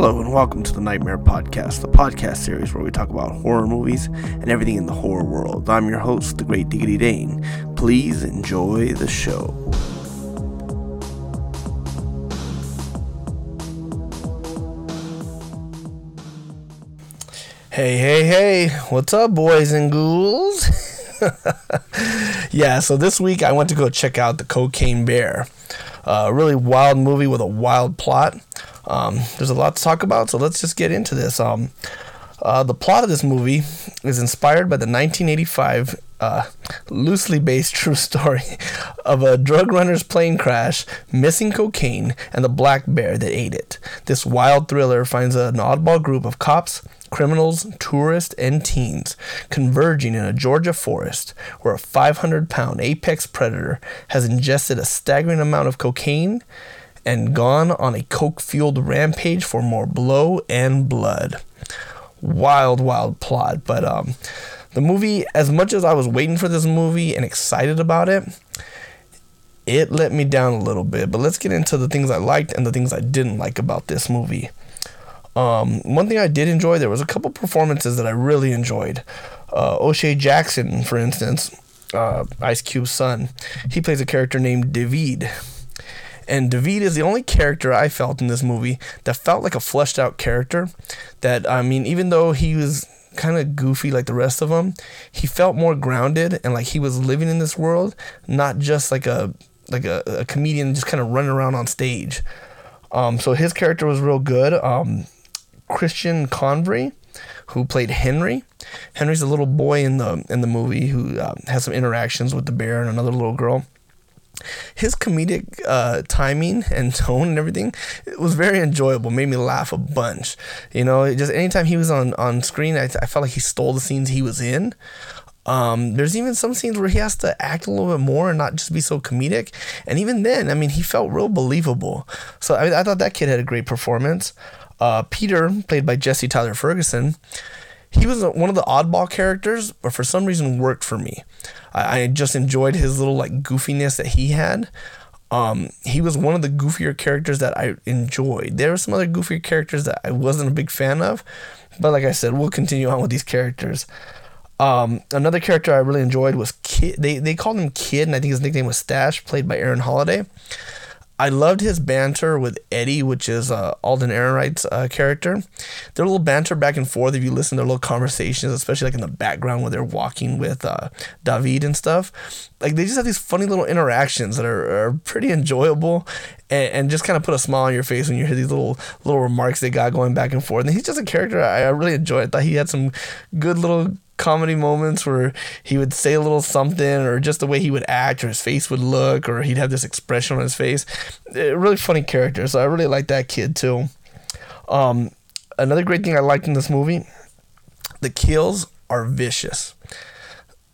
Hello, and welcome to the Nightmare Podcast, the podcast series where we talk about horror movies and everything in the horror world. I'm your host, the Great Diggity Dane. Please enjoy the show. Hey, hey, hey, what's up, boys and ghouls? yeah, so this week I went to go check out The Cocaine Bear, a really wild movie with a wild plot. Um, there's a lot to talk about, so let's just get into this. Um, uh, the plot of this movie is inspired by the 1985 uh, loosely based true story of a drug runner's plane crash, missing cocaine, and the black bear that ate it. This wild thriller finds an oddball group of cops, criminals, tourists, and teens converging in a Georgia forest where a 500 pound apex predator has ingested a staggering amount of cocaine and gone on a coke fueled rampage for more blow and blood. Wild, wild plot, but um, the movie, as much as I was waiting for this movie and excited about it, it let me down a little bit. But let's get into the things I liked and the things I didn't like about this movie. Um, one thing I did enjoy, there was a couple performances that I really enjoyed. Uh, O'Shea Jackson, for instance, uh, Ice Cube's son, he plays a character named David. And David is the only character I felt in this movie that felt like a fleshed out character. That, I mean, even though he was kind of goofy like the rest of them, he felt more grounded and like he was living in this world, not just like a like a, a comedian just kind of running around on stage. Um, so his character was real good. Um, Christian Convery, who played Henry. Henry's a little boy in the in the movie who uh, has some interactions with the bear and another little girl his comedic uh, timing and tone and everything it was very enjoyable made me laugh a bunch. You know just anytime he was on on screen I, I felt like he stole the scenes he was in. Um, there's even some scenes where he has to act a little bit more and not just be so comedic. And even then i mean he felt real believable. So i, I thought that kid had a great performance. Uh, peter played by jesse tyler ferguson he was one of the oddball characters, but for some reason worked for me. I, I just enjoyed his little like goofiness that he had. Um, he was one of the goofier characters that I enjoyed. There were some other goofier characters that I wasn't a big fan of, but like I said, we'll continue on with these characters. Um, another character I really enjoyed was Kid. They they called him Kid, and I think his nickname was Stache, played by Aaron Holliday. I loved his banter with Eddie, which is uh, Alden Ehrenreich's uh, character. Their little banter back and forth, if you listen to their little conversations, especially like in the background when they're walking with uh, David and stuff, like they just have these funny little interactions that are, are pretty enjoyable and, and just kind of put a smile on your face when you hear these little little remarks they got going back and forth. And he's just a character I, I really enjoy. I thought he had some good little comedy moments where he would say a little something or just the way he would act or his face would look or he'd have this expression on his face. A really funny character. So I really like that kid too. Um, another great thing I liked in this movie, the kills are vicious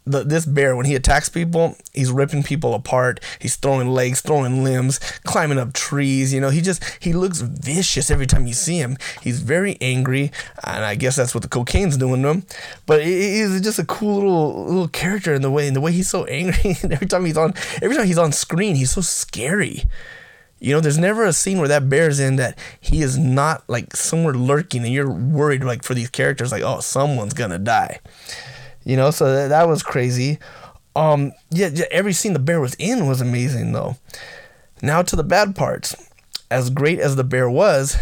the, this bear when he attacks people he's ripping people apart. He's throwing legs throwing limbs climbing up trees you know he just he looks vicious every time you see him. He's very angry and i guess that's what the cocaine's doing to him. But he's just a cool little little character in the way in the way he's so angry. Every time he's on every time he's on screen he's so scary. You know, there's never a scene where that bear's in that he is not like somewhere lurking and you're worried like for these characters like, oh, someone's gonna die you know, so that, that was crazy. Um, yeah, yeah, every scene the bear was in was amazing though. Now to the bad parts. As great as the bear was,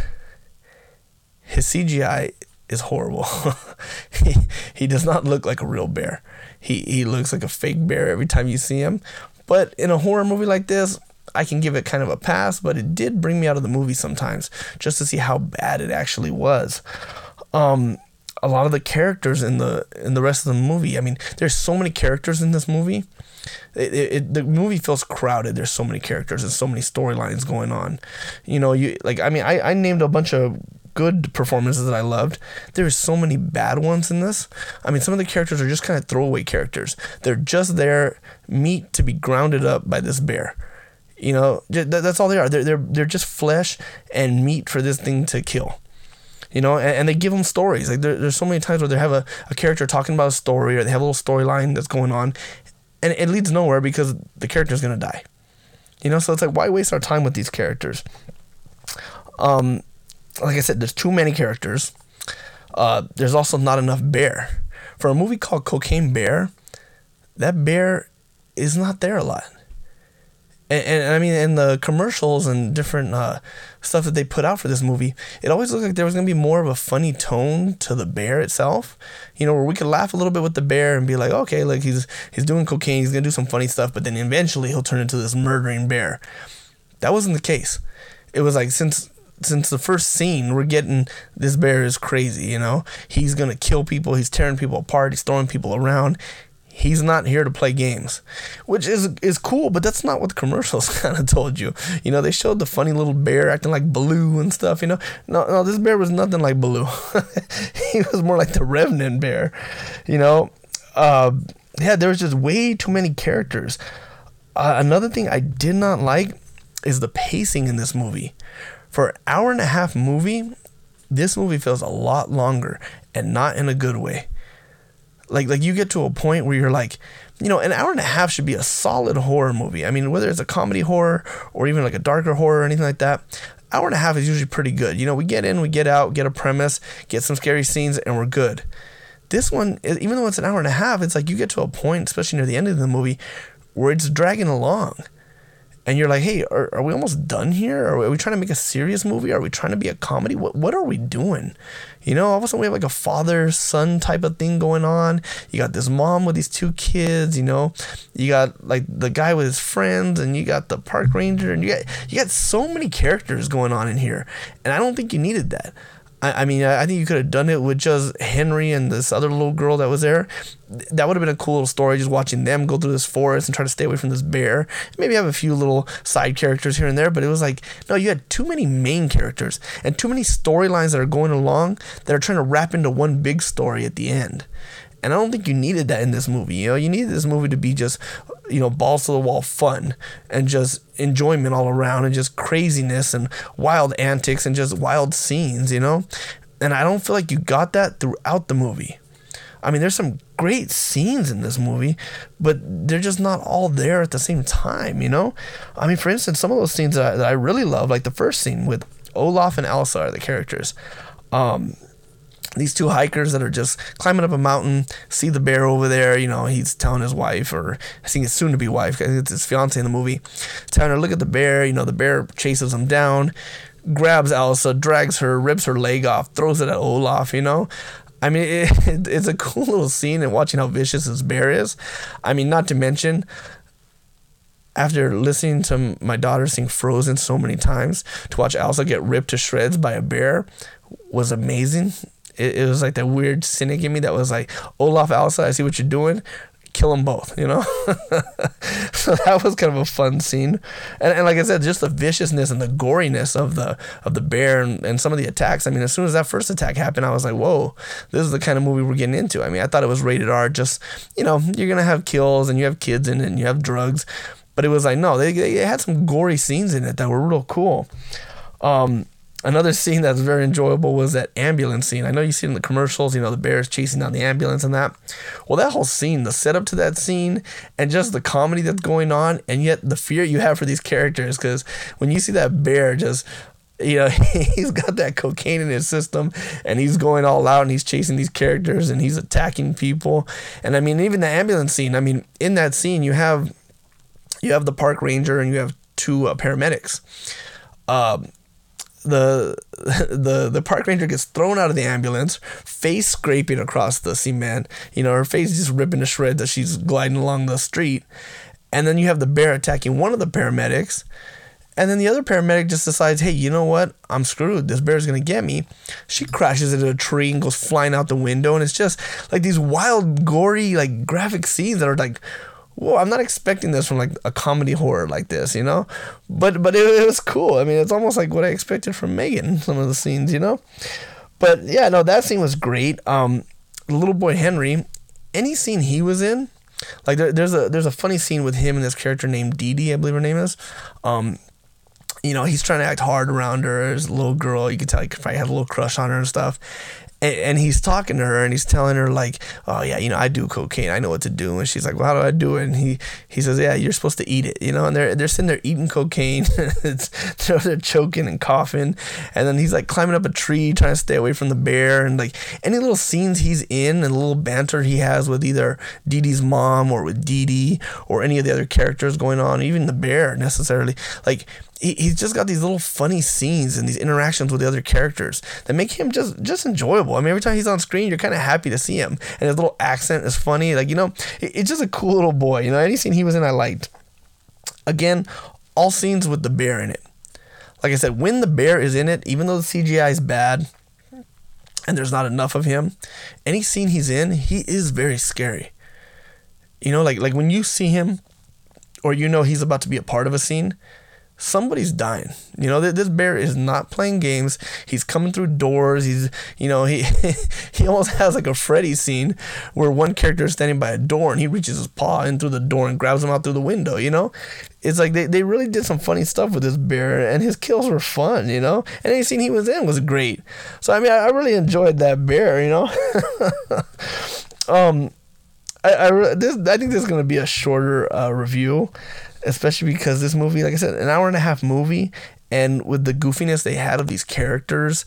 his CGI is horrible. he, he does not look like a real bear. He he looks like a fake bear every time you see him. But in a horror movie like this, I can give it kind of a pass, but it did bring me out of the movie sometimes just to see how bad it actually was. Um, a lot of the characters in the in the rest of the movie. I mean, there's so many characters in this movie. It, it, the movie feels crowded. There's so many characters and so many storylines going on. You know, you like. I mean, I, I named a bunch of good performances that I loved. There's so many bad ones in this. I mean, some of the characters are just kind of throwaway characters. They're just there meat to be grounded up by this bear. You know, that's all they are. They're they're they're just flesh and meat for this thing to kill you know, and, and they give them stories. Like there, there's so many times where they have a, a character talking about a story or they have a little storyline that's going on, and it leads nowhere because the character's gonna die. You know, so it's like why waste our time with these characters? Um, like I said, there's too many characters. Uh, there's also not enough bear. For a movie called Cocaine Bear, that bear is not there a lot. And, and I mean, in the commercials and different uh, stuff that they put out for this movie, it always looked like there was gonna be more of a funny tone to the bear itself. You know, where we could laugh a little bit with the bear and be like, okay, like he's he's doing cocaine, he's gonna do some funny stuff, but then eventually he'll turn into this murdering bear. That wasn't the case. It was like since since the first scene, we're getting this bear is crazy, you know? He's gonna kill people, he's tearing people apart, he's throwing people around. He's not here to play games, which is is cool, but that's not what the commercials kind of told you. You know, they showed the funny little bear acting like Baloo and stuff. You know, no, no, this bear was nothing like Baloo. he was more like the Revenant bear. You know, uh, yeah, there was just way too many characters. Uh, another thing I did not like is the pacing in this movie. For an hour and a half movie, this movie feels a lot longer and not in a good way. Like like you get to a point where you're like, you know, an hour and a half should be a solid horror movie. I mean, whether it's a comedy horror or even like a darker horror or anything like that, hour and a half is usually pretty good. You know, we get in, we get out, get a premise, get some scary scenes, and we're good. This one, even though it's an hour and a half, it's like you get to a point, especially near the end of the movie, where it's dragging along and you're like, hey, are, are we almost done here? Are we trying to make a serious movie? Are we trying to be a comedy? What what are we doing? You know, all of a sudden we have like a father son type of thing going on. You got this mom with these two kids. You know, you got like the guy with his friends, and you got the park ranger, and you got you got so many characters going on in here, and I don't think you needed that. I, I mean, I think you could have done it with just Henry and this other little girl that was there. That would have been a cool little story, just watching them go through this forest and try to stay away from this bear. Maybe have a few little side characters here and there, but it was like, no, you had too many main characters and too many storylines that are going along that are trying to wrap into one big story at the end. And I don't think you needed that in this movie. You know, you needed this movie to be just, you know, balls to the wall fun and just enjoyment all around and just craziness and wild antics and just wild scenes, you know? And I don't feel like you got that throughout the movie. I mean, there's some great scenes in this movie, but they're just not all there at the same time, you know? I mean, for instance, some of those scenes that I, that I really love, like the first scene with Olaf and Elsa are the characters. Um, these two hikers that are just climbing up a mountain, see the bear over there. You know, he's telling his wife, or I think his soon to be wife, it's his fiance in the movie, telling her, look at the bear. You know, the bear chases him down, grabs Elsa, drags her, rips her leg off, throws it at Olaf, you know. I mean, it, it's a cool little scene and watching how vicious this bear is. I mean, not to mention, after listening to my daughter sing Frozen so many times, to watch Elsa get ripped to shreds by a bear was amazing it, it was like that weird cynic in me that was like, Olaf Elsa, I see what you're doing kill them both, you know? so that was kind of a fun scene. And, and like I said, just the viciousness and the goriness of the of the bear and, and some of the attacks. I mean, as soon as that first attack happened, I was like, whoa, this is the kind of movie we're getting into. I mean, I thought it was rated R, just, you know, you're going to have kills and you have kids in it and you have drugs. But it was like, no, they, they had some gory scenes in it that were real cool. Um, Another scene that's very enjoyable was that ambulance scene. I know you see it in the commercials, you know, the bears chasing down the ambulance and that. Well, that whole scene, the setup to that scene, and just the comedy that's going on, and yet the fear you have for these characters, because when you see that bear just you know, he's got that cocaine in his system and he's going all out and he's chasing these characters and he's attacking people. And I mean, even the ambulance scene, I mean, in that scene, you have you have the park ranger and you have two uh, paramedics. Um, the the the park ranger gets thrown out of the ambulance, face scraping across the cement. You know, her face is just ripping to shreds as she's gliding along the street. And then you have the bear attacking one of the paramedics. And then the other paramedic just decides, hey, you know what? I'm screwed. This bear's gonna get me. She crashes into a tree and goes flying out the window. And it's just like these wild, gory, like graphic scenes that are like well, I'm not expecting this from like a comedy horror like this, you know, but but it, it, was cool. I mean, it's almost like what I expected from Megan. Some of the scenes, you know, but yeah, no, that scene was great. Um, little boy Henry, any scene he was in, like there, there's a there's a funny scene with him and this character named Dee Dee, I believe her name is. Um, you know, he's trying to act hard around her as a little girl. You could tell he probably had a little crush on her and stuff. And, and, he's talking to her and he's telling her like, "Oh yeah, you know I do cocaine. I know what to do." And she's like, "Well, how do I do it?" And he he says, "Yeah, you're supposed to eat it." You know, and they're they're sitting there eating cocaine. they're, they're choking and coughing, and then he's like climbing up a tree trying to stay away from the bear. And like any little scenes he's in and little banter he has with either Dee Dee's mom or with Dee Dee or any of the other characters going on, even the bear necessarily, like he, he's just got these little funny scenes and these interactions with the other characters that make him just just enjoyable. I mean, every time he's on screen, you're kind of happy to see him, and his little accent is funny. Like you know, it, it's just a cool little boy. You know, any scene he was in, I liked. Again, all scenes with the bear in it. Like I said, when the bear is in it, even though the CGI is bad and there's not enough of him, any scene he's in, he is very scary. You know, like like when you see him or you know he's about to be a part of a scene, somebody's dying. You know, this bear is not playing games. He's coming through doors. He's, you know, he he almost has like a Freddy scene where one character is standing by a door and he reaches his paw in through the door and grabs him out through the window. You know, it's like they, they really did some funny stuff with this bear and his kills were fun. You know, and any scene he was in was great. So I mean, I, I really enjoyed that bear. You know, um. I, I, this, I think this is going to be a shorter uh, review especially because this movie, like I said, an hour and a half movie, and with the goofiness they had of these characters,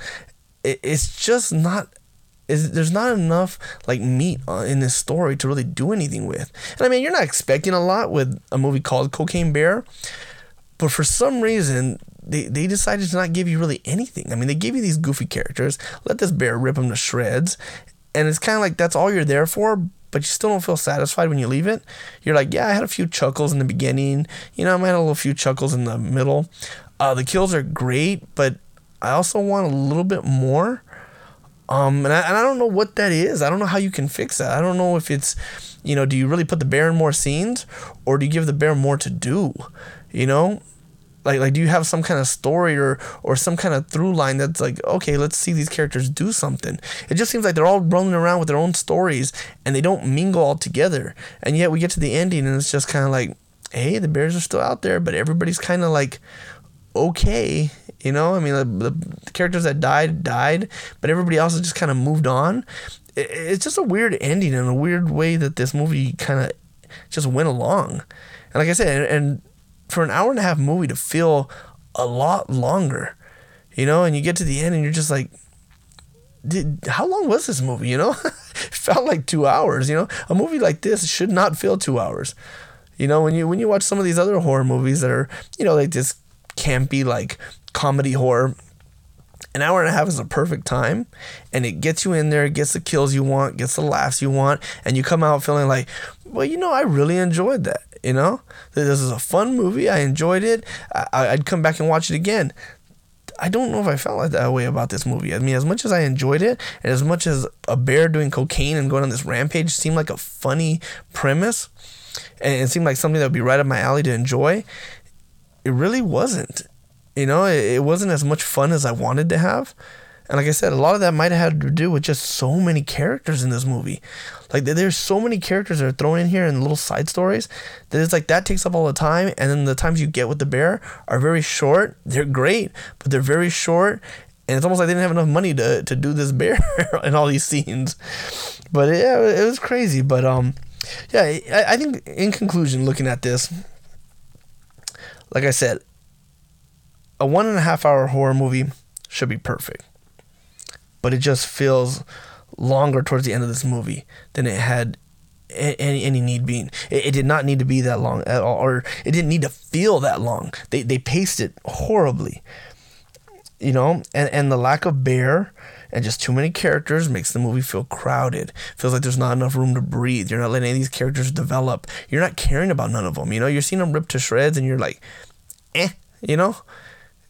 it, it's just not. Is there's not enough like meat in this story to really do anything with. And I mean, you're not expecting a lot with a movie called Cocaine Bear, but for some reason they, they decided to not give you really anything. I mean, they gave you these goofy characters, let this bear rip them to shreds, and it's kind of like that's all you're there for but you still don't feel satisfied when you leave it. You're like, yeah, I had a few chuckles in the beginning. You know, I have a little few chuckles in the middle. Uh, the kills are great, but I also want a little bit more. Um, and I, and I don't know what that is. I don't know how you can fix that. I don't know if it's, you know, do you really put the bear in more scenes or do you give the bear more to do? You know, like like do you have some kind of story or or some kind of through line that's like okay let's see these characters do something? It just seems like they're all running around with their own stories and they don't mingle all together. And yet we get to the ending and it's just kind of like hey the bears are still out there but everybody's kind of like okay you know? I mean the, the, characters that died died but everybody else has just kind of moved on. It, it's just a weird ending and a weird way that this movie kind of just went along. And like i said and, and for an hour and a half movie to feel a lot longer, you know, and you get to the end and you're just like, how long was this movie? You know, it felt like two hours. You know, a movie like this should not feel two hours. You know, when you when you watch some of these other horror movies that are, you know, like this campy like comedy horror, an hour and a half is a perfect time, and it gets you in there, gets the kills you want, gets the laughs you want, and you come out feeling like, well, you know, I really enjoyed that. You know, this is a fun movie. I enjoyed it. I, I'd come back and watch it again. I don't know if I felt like that way about this movie. I mean, as much as I enjoyed it, and as much as a bear doing cocaine and going on this rampage seemed like a funny premise, and it seemed like something that would be right up my alley to enjoy, it really wasn't. You know, it, it wasn't as much fun as I wanted to have. And like I said, a lot of that might have had to do with just so many characters in this movie. Like there's so many characters that are thrown in here and little side stories that it's like that takes up all the time. And then the times you get with the bear are very short. They're great, but they're very short. And it's almost like they didn't have enough money to, to do this bear in all these scenes. But yeah, it was crazy. But um, yeah, I, I think in conclusion, looking at this, like I said, a one and a half hour horror movie should be perfect but it just feels longer towards the end of this movie than it had any any need being. It, it, did not need to be that long at all, or it didn't need to feel that long. They they paced it horribly, you know, and and the lack of bear and just too many characters makes the movie feel crowded. Feels like there's not enough room to breathe. You're not letting any of these characters develop. You're not caring about none of them. You know, you're seeing them ripped to shreds, and you're like, eh, you know,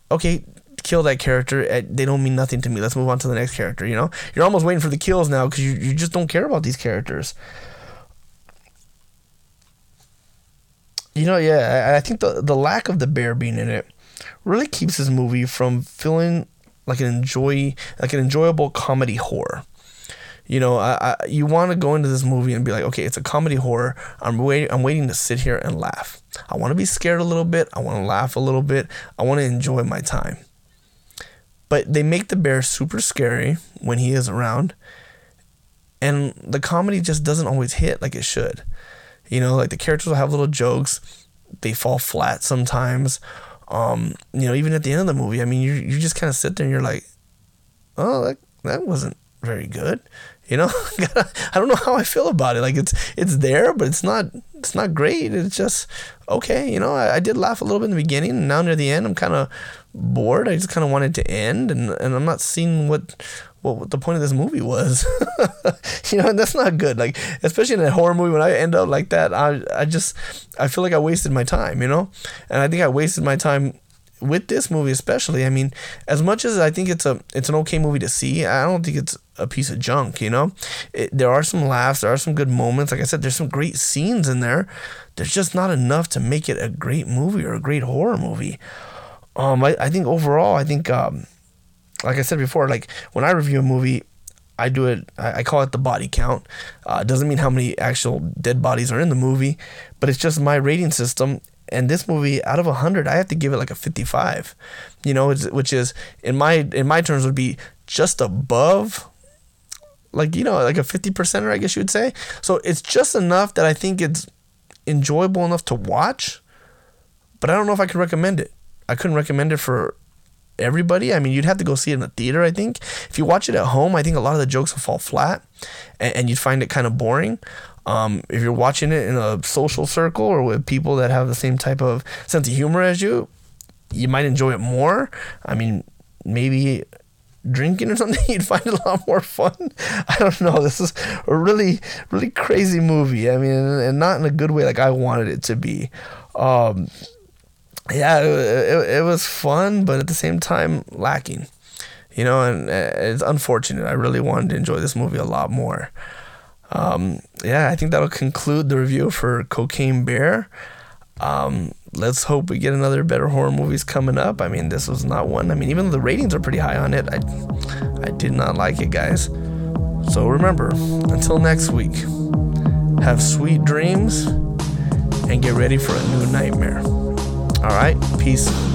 okay, kill that character. Eh, they don't mean nothing to me. Let's move on to the next character. You know, you're almost waiting for the kills now because you, you just don't care about these characters. You know, yeah, I, I think the the lack of the bear being in it really keeps this movie from feeling like an enjoy like an enjoyable comedy horror. You know, I, I you want to go into this movie and be like, okay, it's a comedy horror. I'm waiting. I'm waiting to sit here and laugh. I want to be scared a little bit. I want to laugh a little bit. I want to enjoy my time. But they make the bear super scary when he is around. And the comedy just doesn't always hit like it should. You know like the characters will have little jokes. They fall flat sometimes. Um you know even at the end of the movie i mean you, you just kind of sit there and you're like oh that, that wasn't very good. You know i don't know how i feel about it. Like it's it's there but it's not it's not great. It's just okay you know i, I did laugh a little bit in the beginning and now near the end i'm kind of bored. I just kind of wanted to end and, and i'm not seeing what what the point of this movie was. You know that's not good. Like especially in a horror movie when i end up like that i i just i feel like i wasted my time you know? And i think i wasted my time with this movie especially. I mean as much as i think it's a it's an okay movie to see i don't think it's a piece of junk you know? It, there are some laughs there are some good moments. Like i said there's some great scenes in there. There's just not enough to make it a great movie or a great horror movie um i, I think overall i think um like i said before like when i review a movie I do it. I call it the body count. Uh, it doesn't mean how many actual dead bodies are in the movie, but it's just my rating system, and this movie out of 100 i have to give it like a 55 you know which is in my in my terms would be just above like you know like a 50 percenter i guess you would say so it's just enough that i think it's enjoyable enough to watch but i don't know if i could recommend it i couldn't recommend it for everybody i mean you'd have to go see it in the theater i think if you watch it at home i think a lot of the jokes will fall flat and, and you'd find it kind of boring um, if you're watching it in a social circle or with people that have the same type of sense of humor as you, you might enjoy it more. I mean, maybe drinking or something, you'd find it a lot more fun. I don't know. This is a really, really crazy movie. I mean, and not in a good way like I wanted it to be. Um, yeah, it, it, it was fun, but at the same time, lacking. You know, and uh, it's unfortunate. I really wanted to enjoy this movie a lot more um, yeah, I think that'll conclude the review for Cocaine Bear. Um, let's hope we get another better horror movies coming up. I mean, this was not one. I mean, even though the ratings are pretty high on it, I, I did not like it, guys. So remember, until next week, have sweet dreams and get ready for a new nightmare. All right, peace.